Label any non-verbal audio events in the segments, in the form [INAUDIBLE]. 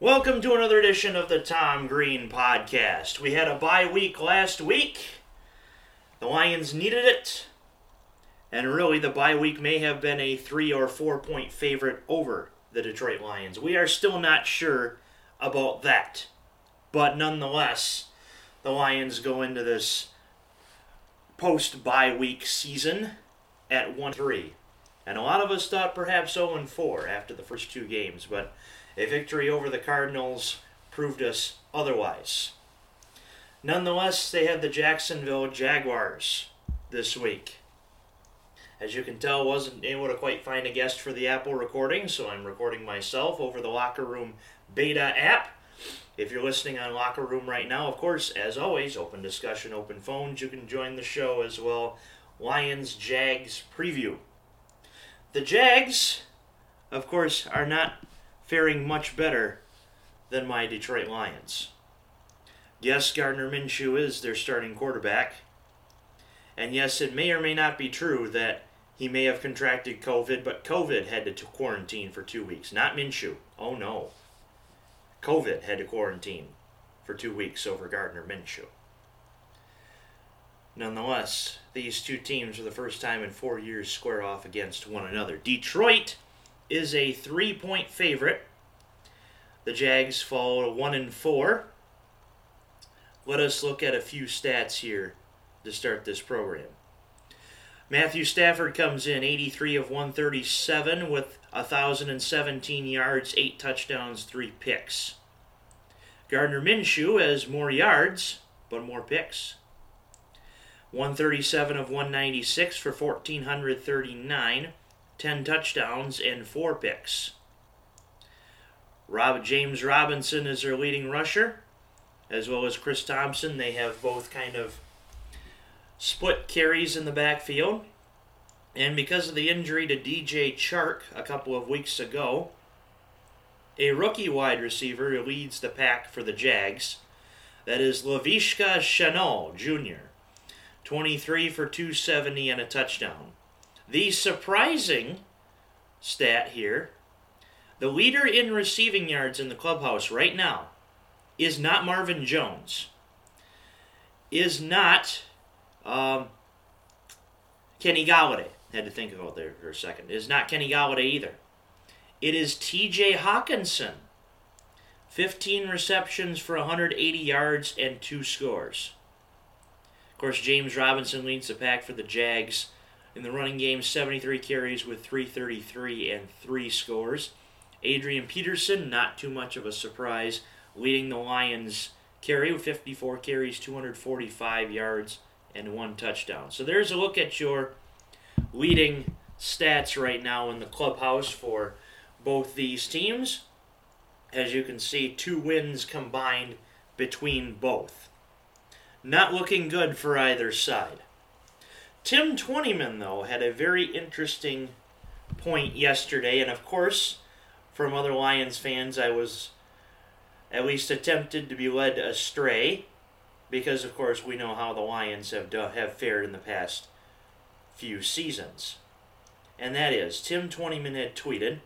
Welcome to another edition of the Tom Green Podcast. We had a bye week last week. The Lions needed it. And really, the bye week may have been a three or four point favorite over the Detroit Lions. We are still not sure about that. But nonetheless, the Lions go into this post bye week season at 1 3. And a lot of us thought perhaps 0 4 after the first two games, but a victory over the Cardinals proved us otherwise. Nonetheless, they had the Jacksonville Jaguars this week. As you can tell, wasn't able to quite find a guest for the Apple recording, so I'm recording myself over the Locker Room beta app. If you're listening on Locker Room right now, of course, as always, open discussion, open phones, you can join the show as well. Lions Jags preview. The Jags, of course, are not faring much better than my Detroit Lions. Yes, Gardner Minshew is their starting quarterback. And yes, it may or may not be true that he may have contracted COVID, but COVID had to quarantine for two weeks. Not Minshew. Oh no. COVID had to quarantine for two weeks over Gardner Minshew. Nonetheless, these two teams for the first time in four years square off against one another. Detroit is a three point favorite. The Jags fall to one and four. Let us look at a few stats here to start this program. Matthew Stafford comes in 83 of 137 with 1,017 yards, 8 touchdowns, 3 picks. Gardner Minshew has more yards, but more picks. 137 of 196 for 1,439, 10 touchdowns, and 4 picks. Rob James Robinson is their leading rusher, as well as Chris Thompson. They have both kind of split carries in the backfield. And because of the injury to DJ Chark a couple of weeks ago, a rookie wide receiver leads the pack for the Jags. That is Laviska Shenault Jr. 23 for 270 and a touchdown. The surprising stat here the leader in receiving yards in the clubhouse right now is not Marvin Jones, is not um, Kenny Golladay. Had to think about there for a second. Is not Kenny Golladay either. It is TJ Hockenson, 15 receptions for 180 yards and two scores. Of course, James Robinson leads the pack for the Jags. In the running game, 73 carries with 333 and three scores. Adrian Peterson, not too much of a surprise, leading the Lions carry with 54 carries, 245 yards, and one touchdown. So there's a look at your leading stats right now in the clubhouse for both these teams. As you can see, two wins combined between both. Not looking good for either side. Tim Twentyman, though, had a very interesting point yesterday, and of course, from other Lions fans, I was at least attempted to be led astray because, of course, we know how the Lions have, do, have fared in the past few seasons. And that is, Tim Twentyman had tweeted,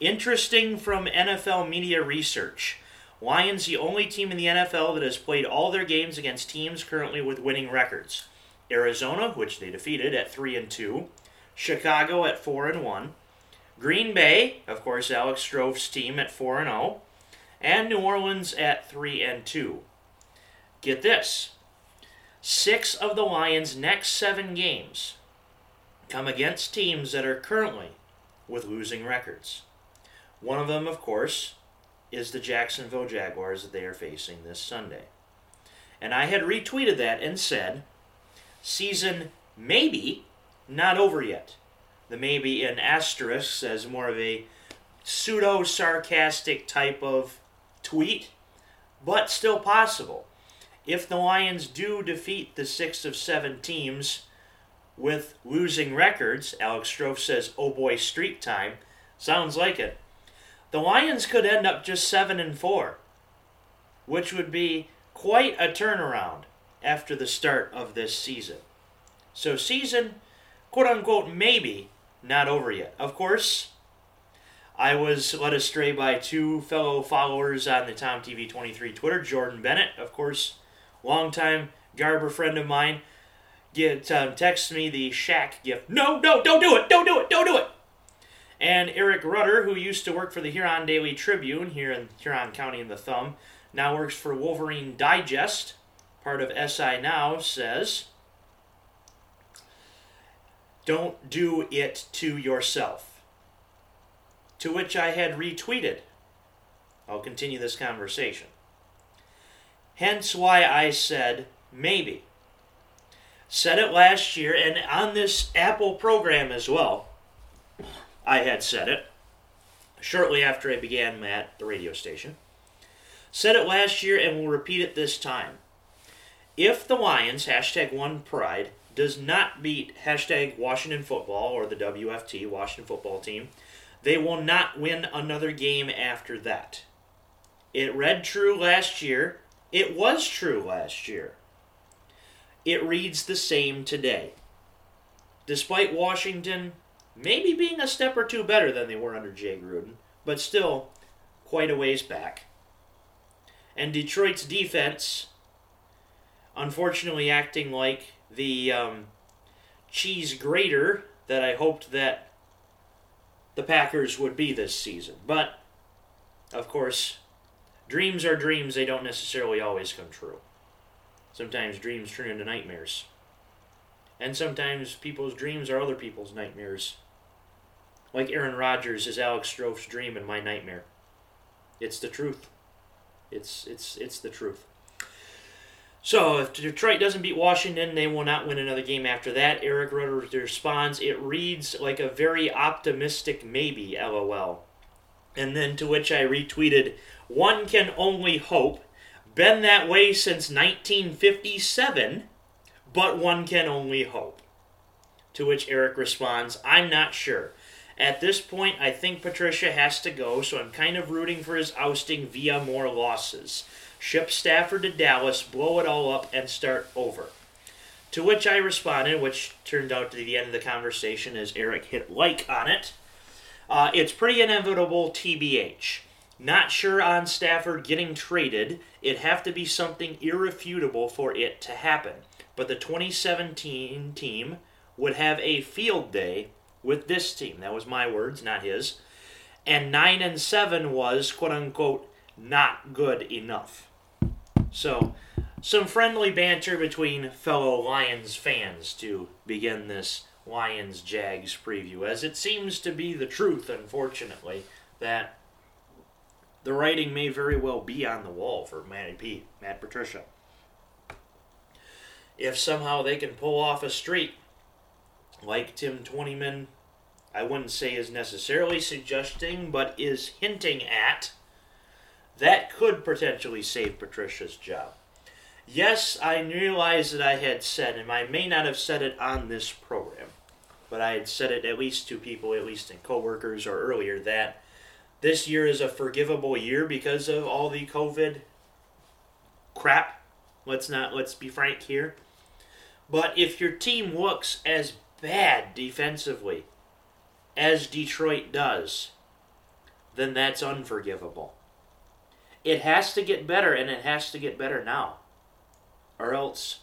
Interesting from NFL media research. Lions the only team in the NFL that has played all their games against teams currently with winning records. Arizona, which they defeated at 3 and 2, Chicago at 4 and 1, Green Bay, of course, Alex Strouf's team at 4 and 0, and New Orleans at 3 and 2. Get this. 6 of the Lions' next 7 games come against teams that are currently with losing records. One of them, of course, is the Jacksonville Jaguars that they are facing this Sunday. And I had retweeted that and said, season maybe not over yet. The maybe in asterisks as more of a pseudo sarcastic type of tweet, but still possible. If the Lions do defeat the six of seven teams with losing records, Alex Strouf says, oh boy, streak time. Sounds like it. The Lions could end up just 7 and 4, which would be quite a turnaround after the start of this season. So, season, quote unquote, maybe not over yet. Of course, I was led astray by two fellow followers on the Tom TV 23 Twitter. Jordan Bennett, of course, longtime Garber friend of mine, get um, texts me the Shaq gift. No, no, don't do it, don't do it, don't do it. And Eric Rudder, who used to work for the Huron Daily Tribune here in Huron County in the Thumb, now works for Wolverine Digest, part of SI Now, says, Don't do it to yourself. To which I had retweeted. I'll continue this conversation. Hence why I said maybe. Said it last year and on this Apple program as well. I had said it shortly after I began at the radio station. Said it last year and will repeat it this time. If the Lions, hashtag one pride, does not beat hashtag Washington football or the WFT, Washington football team, they will not win another game after that. It read true last year. It was true last year. It reads the same today. Despite Washington maybe being a step or two better than they were under Jay Gruden, but still quite a ways back. And Detroit's defense, unfortunately, acting like the um, cheese grater that I hoped that the Packers would be this season. But, of course, dreams are dreams, they don't necessarily always come true. Sometimes dreams turn into nightmares. And sometimes people's dreams are other people's nightmares. Like Aaron Rodgers is Alex Strouf's dream and my nightmare. It's the truth. It's it's it's the truth. So if Detroit doesn't beat Washington, they will not win another game after that. Eric Rudder responds, it reads like a very optimistic maybe, lol. And then to which I retweeted, one can only hope. Been that way since 1957, but one can only hope. To which Eric responds, I'm not sure. At this point, I think Patricia has to go, so I'm kind of rooting for his ousting via more losses. Ship Stafford to Dallas, blow it all up, and start over. To which I responded, which turned out to be the end of the conversation as Eric hit like on it. Uh, it's pretty inevitable, TBH. Not sure on Stafford getting traded. It'd have to be something irrefutable for it to happen. But the 2017 team would have a field day with this team. That was my words, not his. And 9 and 7 was, quote unquote, not good enough. So, some friendly banter between fellow Lions fans to begin this Lions Jags preview, as it seems to be the truth, unfortunately, that the writing may very well be on the wall for Matty P, Matt Patricia. If somehow they can pull off a streak like Tim Twentyman, I wouldn't say is necessarily suggesting, but is hinting at, that could potentially save Patricia's job. Yes, I realize that I had said, and I may not have said it on this program, but I had said it at least to people, at least in coworkers or earlier, that this year is a forgivable year because of all the COVID crap. Let's not let's be frank here. But if your team looks as bad defensively as Detroit does, then that's unforgivable. It has to get better, and it has to get better now. Or else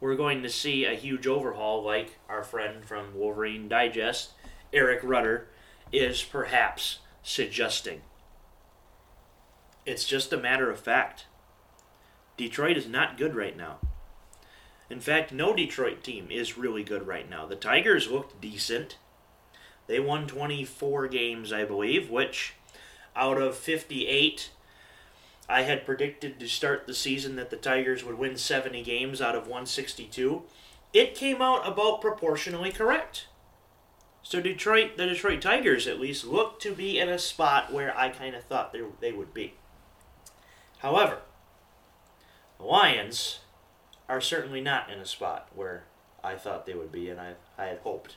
we're going to see a huge overhaul like our friend from Wolverine Digest, Eric Rudder, is perhaps suggesting. It's just a matter of fact. Detroit is not good right now. In fact, no Detroit team is really good right now. The Tigers looked decent. They won 24 games, I believe, which out of 58, I had predicted to start the season that the Tigers would win 70 games out of 162. It came out about proportionally correct. So Detroit, the Detroit Tigers at least, look to be in a spot where I kind of thought they, they would be. However, the Lions are certainly not in a spot where I thought they would be, and I, I had hoped.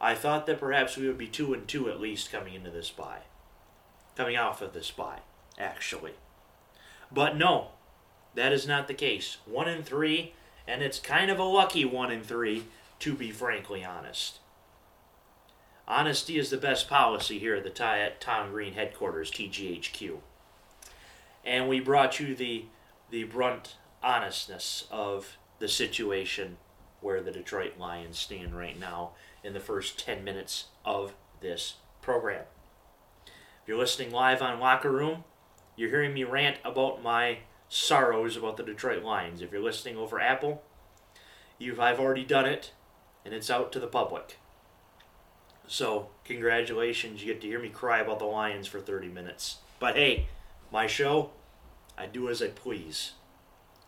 I thought that perhaps we would be two and two at least coming into this bye, coming off of this bye, actually. But no, that is not the case. One in three, and it's kind of a lucky one in three, to be frankly honest. Honesty is the best policy here at the Tom Green headquarters, TGHQ. And we brought you the the brunt honestness of the situation where the Detroit Lions stand right now in the first 10 minutes of this program. If you're listening live on Locker Room, you're hearing me rant about my sorrows about the Detroit Lions. If you're listening over Apple, you've I've already done it and it's out to the public. So, congratulations, you get to hear me cry about the Lions for 30 minutes. But hey, my show, I do as I please.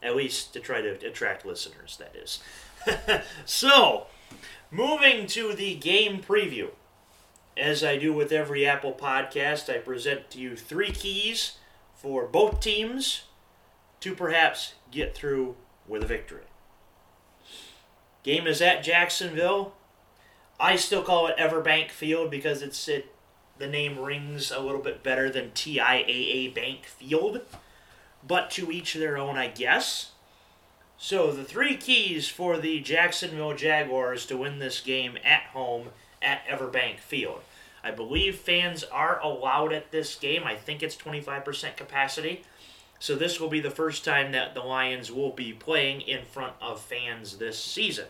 At least to try to attract listeners, that is. [LAUGHS] so, moving to the game preview. As I do with every Apple podcast, I present to you three keys for both teams to perhaps get through with a victory. Game is at Jacksonville. I still call it Everbank Field because it's it the name rings a little bit better than TIAA Bank Field. But to each their own, I guess. So the three keys for the Jacksonville Jaguars to win this game at home at Everbank Field. I believe fans are allowed at this game. I think it's 25% capacity. So this will be the first time that the Lions will be playing in front of fans this season.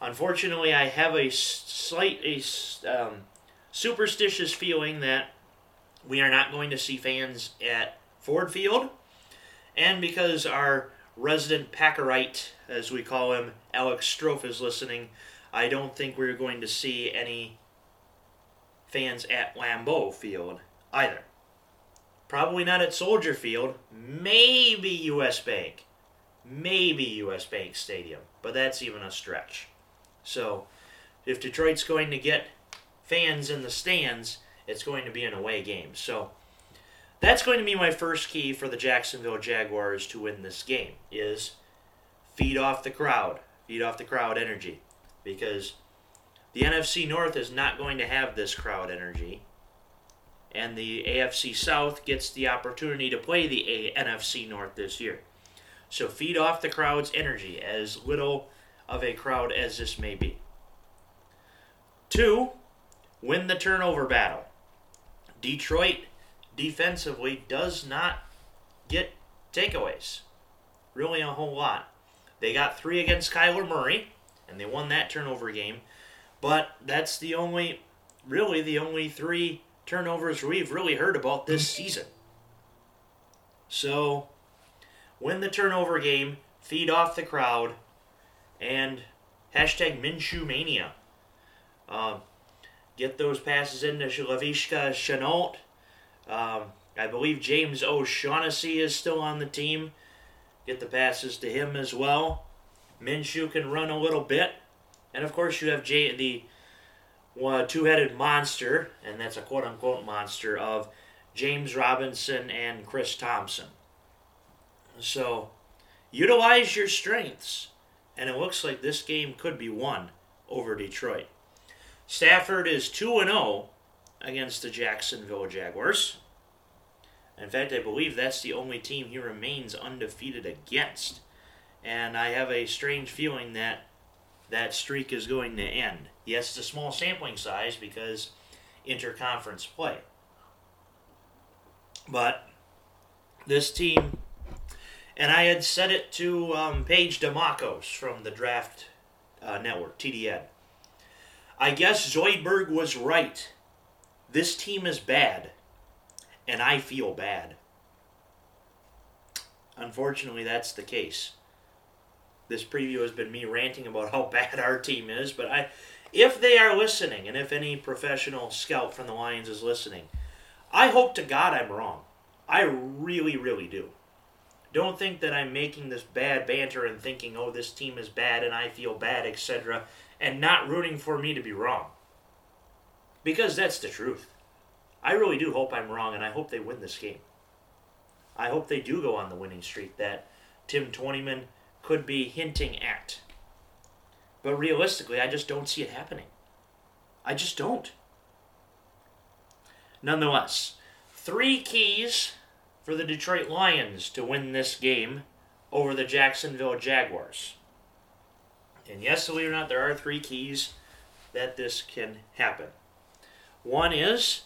Unfortunately, I have a slight a um, superstitious feeling that we are not going to see fans at Ford Field, and because our resident Packerite, as we call him, Alex Strofe, is listening, I don't think we're going to see any fans at Lambeau Field either. Probably not at Soldier Field. Maybe US Bank. Maybe US Bank Stadium. But that's even a stretch. So, if Detroit's going to get fans in the stands, it's going to be an away game. So, that's going to be my first key for the Jacksonville Jaguars to win this game is feed off the crowd. Feed off the crowd energy because the NFC North is not going to have this crowd energy. And the AFC South gets the opportunity to play the A- NFC North this year. So feed off the crowd's energy, as little of a crowd as this may be. Two, win the turnover battle. Detroit defensively does not get takeaways. Really, a whole lot. They got three against Kyler Murray, and they won that turnover game. But that's the only, really, the only three turnovers we've really heard about this season. So, win the turnover game, feed off the crowd, and hashtag Minshew Mania. Uh, get those passes into Laviska Shenault. Um, I believe James O'Shaughnessy is still on the team. Get the passes to him as well. Minshew can run a little bit. And of course, you have Jay, the uh, two headed monster, and that's a quote unquote monster, of James Robinson and Chris Thompson. So, utilize your strengths, and it looks like this game could be won over Detroit. Stafford is 2 0 against the Jacksonville Jaguars. In fact, I believe that's the only team he remains undefeated against. And I have a strange feeling that that streak is going to end. Yes, it's a small sampling size because interconference play. But this team, and I had said it to um, Paige Demacos from the Draft uh, Network, TDN. I guess Zoidberg was right. This team is bad, and I feel bad. Unfortunately, that's the case this preview has been me ranting about how [LAUGHS] bad our team is, but I if they are listening and if any professional scout from the Lions is listening, I hope to God I'm wrong. I really really do. Don't think that I'm making this bad banter and thinking, "Oh, this team is bad and I feel bad, etc." and not rooting for me to be wrong. Because that's the truth. I really do hope I'm wrong and I hope they win this game. I hope they do go on the winning streak that Tim Twentyman could be hinting at. But realistically, I just don't see it happening. I just don't. Nonetheless, three keys for the Detroit Lions to win this game over the Jacksonville Jaguars. And yes, believe it or not, there are three keys that this can happen. One is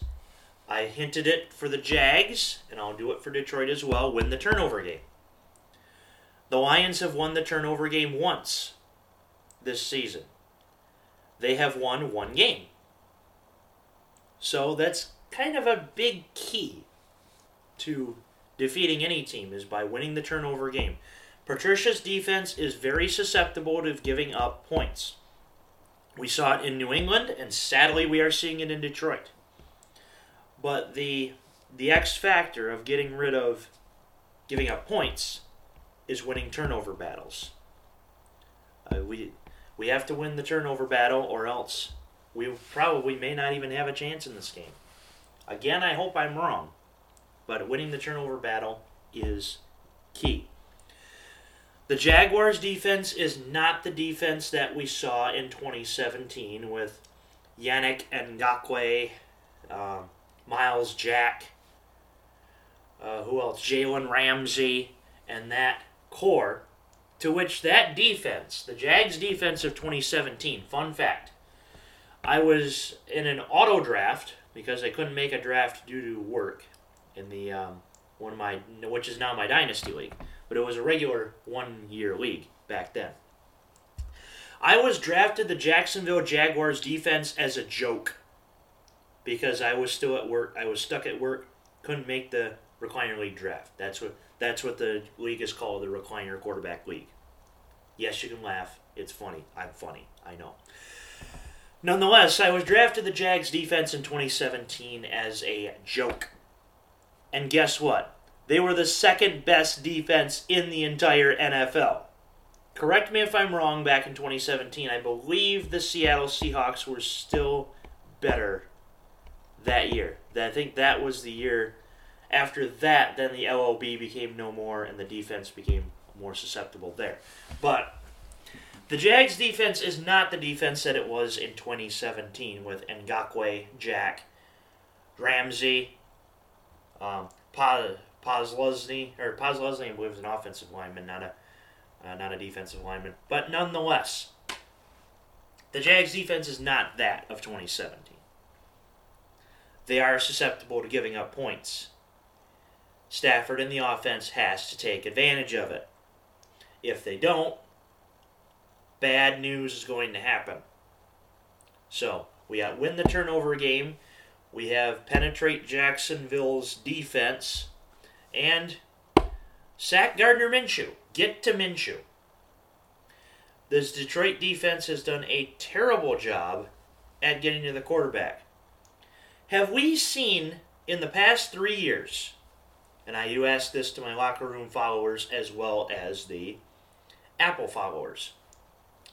I hinted it for the Jags, and I'll do it for Detroit as well win the turnover game. The Lions have won the turnover game once this season. They have won one game. So that's kind of a big key to defeating any team is by winning the turnover game. Patricia's defense is very susceptible to giving up points. We saw it in New England, and sadly, we are seeing it in Detroit. But the the X factor of getting rid of giving up points is winning turnover battles. Uh, we we have to win the turnover battle, or else we probably may not even have a chance in this game. Again, I hope I'm wrong, but winning the turnover battle is key. The Jaguars' defense is not the defense that we saw in 2017 with Yannick Ngakoue, um, Myles Jack, uh, who else? Jalen Ramsey, and that core. To which that defense, the Jags' defense of 2017, fun fact, I was in an auto draft because I couldn't make a draft due to work in the um, one of my, which is now my dynasty league but it was a regular one year league back then. I was drafted the Jacksonville Jaguars defense as a joke because I was still at work. I was stuck at work, couldn't make the recliner league draft. That's what that's what the league is called, the recliner quarterback league. Yes, you can laugh. It's funny. I'm funny. I know. Nonetheless, I was drafted the Jags defense in 2017 as a joke. And guess what? They were the second best defense in the entire NFL. Correct me if I'm wrong, back in 2017, I believe the Seattle Seahawks were still better that year. I think that was the year after that, then the LOB became no more and the defense became more susceptible there. But the Jags defense is not the defense that it was in 2017 with Ngakoue, Jack, Ramsey, um, Posluszny or Posluszny, I believe, is an offensive lineman, not a uh, not a defensive lineman. But nonetheless, the Jags defense is not that of 2017. They are susceptible to giving up points. Stafford and the offense has to take advantage of it. If they don't, bad news is going to happen. So, we got win the turnover game. We have penetrate Jacksonville's defense and sack Gardner Minshew. Get to Minshew. This Detroit defense has done a terrible job at getting to the quarterback. Have we seen in the past three years, and I do ask this to my locker room followers as well as the Apple followers,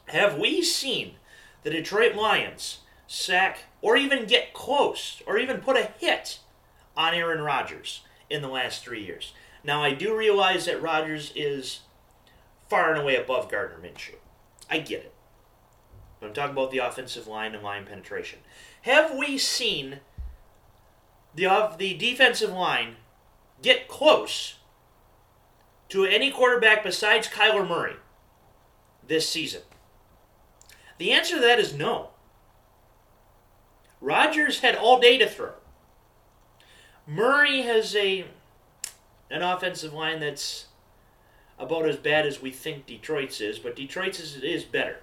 have we seen the Detroit Lions sack or even get close or even put a hit on Aaron Rodgers? in the last three years. Now, I do realize that Rodgers is far and away above Gardner Minshew. I get it. But I'm talking about the offensive line and line penetration. Have we seen the, the defensive line get close to any quarterback besides Kyler Murray this season? The answer to that is no. Rodgers had all day to throw. Murray has a an offensive line that's about as bad as we think Detroit's is, but Detroit's is, is better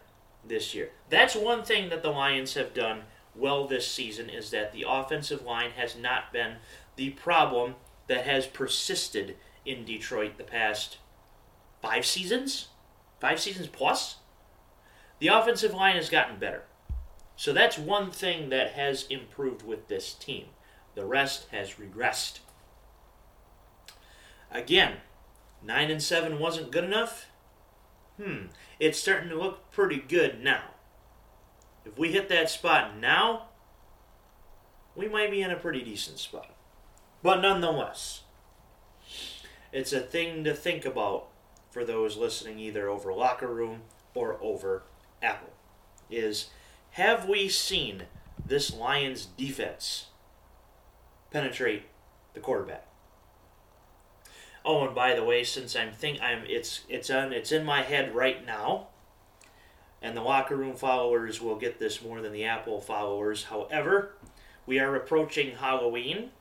this year. That's one thing that the Lions have done well this season is that the offensive line has not been the problem that has persisted in Detroit the past five seasons, five seasons plus. The offensive line has gotten better. So that's one thing that has improved with this team. The rest has regressed. Again, 9 and 7 wasn't good enough. Hmm, it's starting to look pretty good now. If we hit that spot now, we might be in a pretty decent spot. But nonetheless, it's a thing to think about for those listening either over locker room or over Apple. Is have we seen this Lions defense penetrate the quarterback. Oh, and by the way, since I'm think I'm it's it's on it's in my head right now, and the locker room followers will get this more than the Apple followers. However, we are approaching Halloween.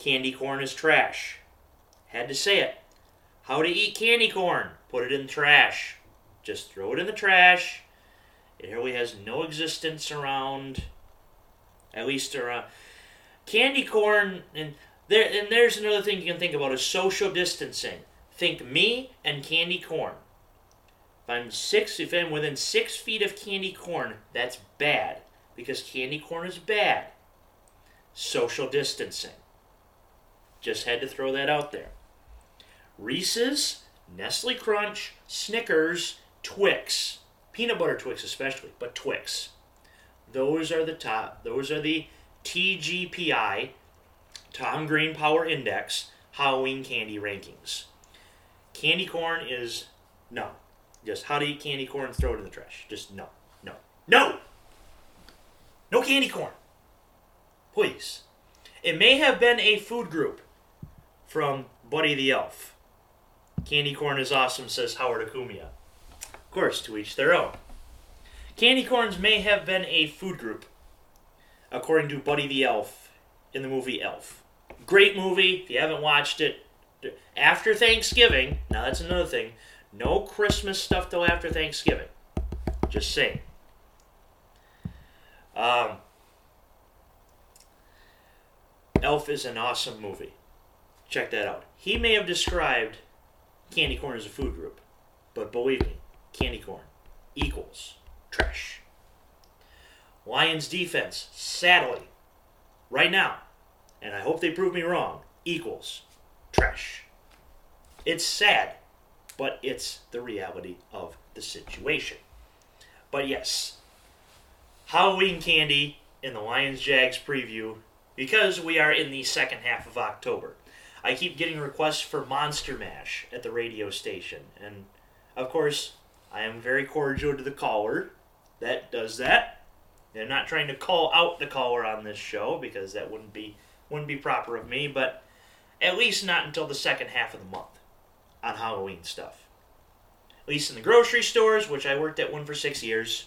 Candy corn is trash. Had to say it. How to eat candy corn? Put it in trash. Just throw it in the trash. It really has no existence around, at least around candy corn. And there, and there's another thing you can think about is social distancing. Think me and candy corn. If I'm six, if I'm within six feet of candy corn, that's bad because candy corn is bad. Social distancing. Just had to throw that out there. Reese's, Nestle Crunch, Snickers, Twix, peanut butter Twix especially, but Twix. Those are the top. Those are the TGPI, Tom Green Power Index Halloween candy rankings. Candy corn is no. Just how to eat candy corn, throw it in the trash. Just no, no, no. No candy corn. Please. It may have been a food group from Buddy the Elf. Candy corn is awesome, says Howard Acumia. Of course, to each their own. Candy corns may have been a food group, according to Buddy the Elf in the movie Elf. Great movie. If you haven't watched it, after Thanksgiving, now that's another thing. No Christmas stuff till after Thanksgiving. Just saying. Um, Elf is an awesome movie. Check that out. He may have described candy corn as a food group, but believe me, candy corn equals trash. Lions defense, sadly, right now, and I hope they prove me wrong, equals trash. It's sad, but it's the reality of the situation. But yes, Halloween candy in the Lions Jags preview because we are in the second half of October. I keep getting requests for Monster Mash at the radio station, and of course, I am very cordial to the caller that does that. I'm not trying to call out the caller on this show because that wouldn't be wouldn't be proper of me, but at least not until the second half of the month on Halloween stuff. At least in the grocery stores, which I worked at one for six years.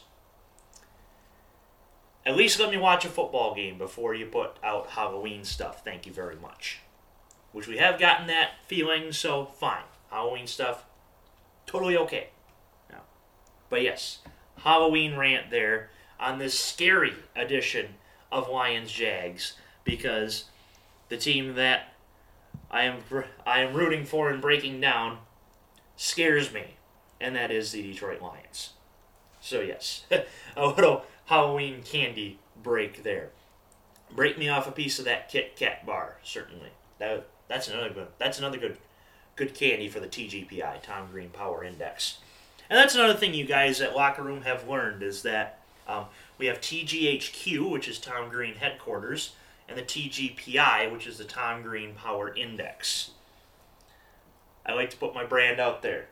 At least let me watch a football game before you put out Halloween stuff. Thank you very much. Which we have gotten that feeling, so fine. Halloween stuff, totally okay. No. But yes, Halloween rant there on this scary edition of Lions Jags because the team that I am I am rooting for and breaking down scares me, and that is the Detroit Lions. So yes, [LAUGHS] a little Halloween candy break there. Break me off a piece of that Kit Kat bar, certainly. That that's another good that's another good good candy for the TGPI, Tom Green Power Index. And that's another thing you guys at Locker Room have learned is that um, we have TGHQ, which is Tom Green headquarters, and the TGPI, which is the Tom Green Power Index. I like to put my brand out there.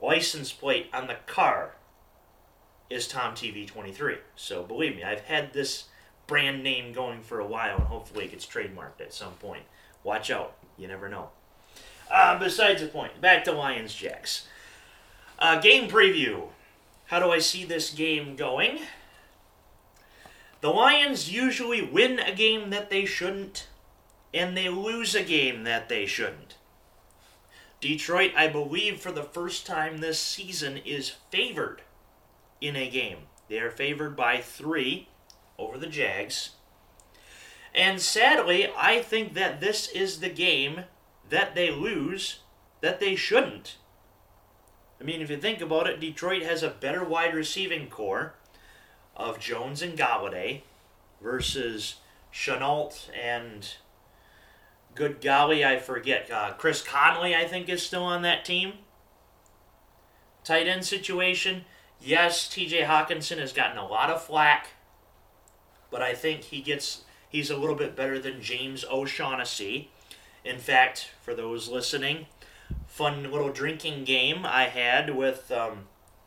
License plate on the car is Tom TV 23. So believe me, I've had this brand name going for a while, and hopefully it gets trademarked at some point. Watch out, you never know. Uh, besides the point, back to Lions Jags. Uh, game preview. How do I see this game going? The Lions usually win a game that they shouldn't, and they lose a game that they shouldn't. Detroit, I believe, for the first time this season, is favored in a game. They are favored by three over the Jags. And sadly, I think that this is the game that they lose that they shouldn't. I mean, if you think about it, Detroit has a better wide receiving core of Jones and Golladay versus Shenault and good golly, I forget. Uh, Chris Conley, I think, is still on that team. Tight end situation. Yes, TJ Hockenson has gotten a lot of flack, but I think he gets he's a little bit better than James O'Shaughnessy. In fact, for those listening, fun little drinking game I had with um,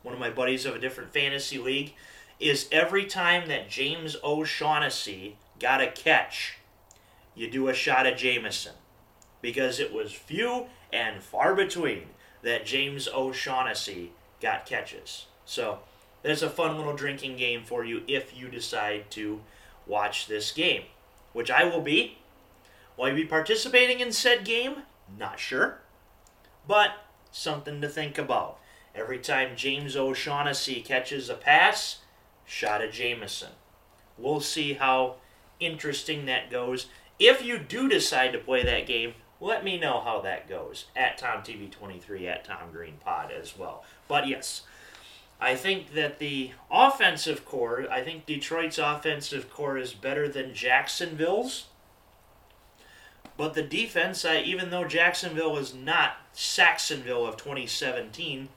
one of my buddies of a different fantasy league is every time that James O'Shaughnessy got a catch, you do a shot of Jameson. Because it was few and far between that James O'Shaughnessy got catches. So there's a fun little drinking game for you if you decide to watch this game, which I will be. Will I be participating in said game? Not sure. But something to think about. Every time James O'Shaughnessy catches a pass, shot at Jameson. We'll see how interesting that goes. If you do decide to play that game, let me know how that goes at TomTV23 at Tom Green Pod as well. But yes, I think that the offensive core, I think Detroit's offensive core is better than Jacksonville's. But the defense, I, even though Jacksonville is not Sacksonville of 2017,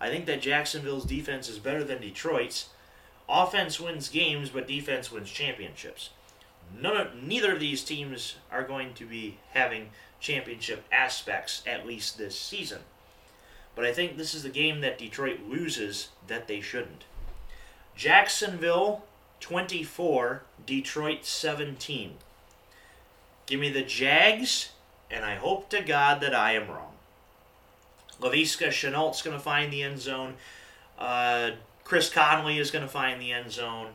I think that Jacksonville's defense is better than Detroit's. Offense wins games, but defense wins championships. None of, neither of these teams are going to be having championship aspects, at least this season. But I think this is the game that Detroit loses that they shouldn't. Jacksonville 24, Detroit 17. Give me the Jags, and I hope to God that I am wrong. Laviska Shenault's going to find the end zone. Uh, Chris Conley is going to find the end zone.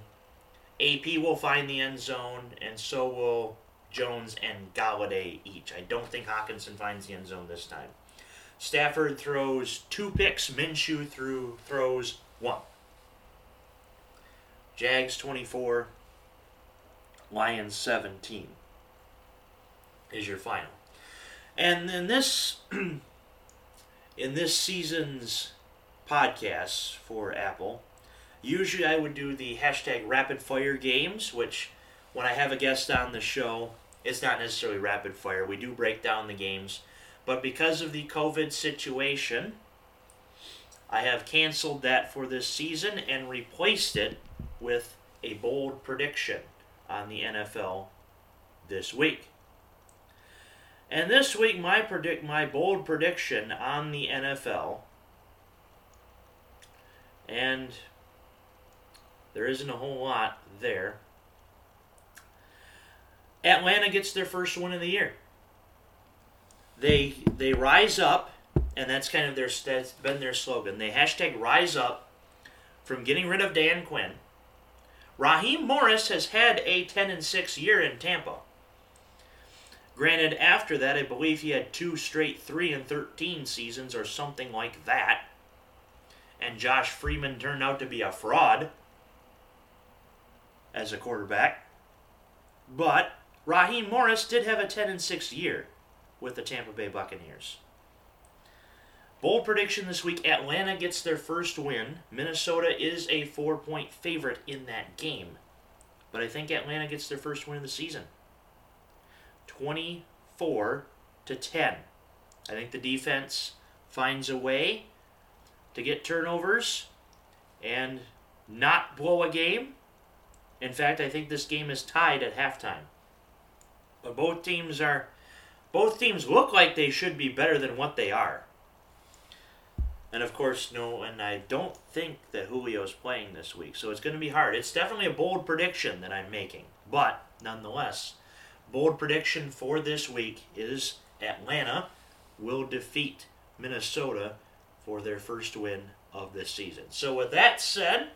AP will find the end zone, and so will Jones and Golladay each. I don't think Hockenson finds the end zone this time. Stafford throws two picks. Minshew through throws one. Jags 24, Lions 17 is your final. And then this [CLEARS THROAT] in this season's podcasts for Apple, usually I would do the hashtag rapid fire games, which when I have a guest on the show, it's not necessarily rapid fire. We do break down the games. But because of the COVID situation, I have canceled that for this season and replaced it with a bold prediction on the NFL this week. And this week, my predict my bold prediction on the NFL, and there isn't a whole lot there. Atlanta gets their first win of the year. They they rise up, and that's kind of their that's been their slogan. They hashtag rise up from getting rid of Dan Quinn. Raheem Morris has had a 10 and 6 year in Tampa. Granted, after that, I believe he had two straight 3 and 13 seasons or something like that. And Josh Freeman turned out to be a fraud as a quarterback. But Raheem Morris did have a 10 and 6 year with the Tampa Bay Buccaneers. Bold prediction this week Atlanta gets their first win. Minnesota is a four point favorite in that game. But I think Atlanta gets their first win of the season. 24 to 10. I think the defense finds a way to get turnovers and not blow a game. In fact, I think this game is tied at halftime. But both teams are both teams look like they should be better than what they are. And of course, no, and I don't think that Julio's playing this week, so it's going to be hard. It's definitely a bold prediction that I'm making, but nonetheless, bold prediction for this week is Atlanta will defeat Minnesota for their first win of this season. So, with that said,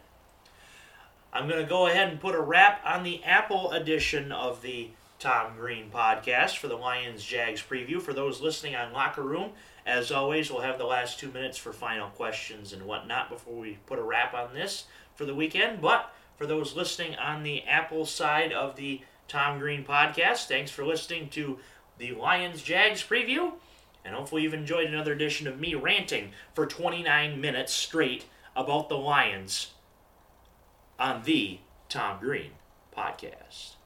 I'm going to go ahead and put a wrap on the Apple edition of the Tom Green podcast for the Lions Jags preview. For those listening on Locker Room, as always, we'll have the last two minutes for final questions and whatnot before we put a wrap on this for the weekend. But for those listening on the Apple side of the Tom Green podcast. Thanks for listening to the Lions Jags preview, and hopefully you've enjoyed another edition of me ranting for 29 minutes straight about the Lions on the Tom Green podcast.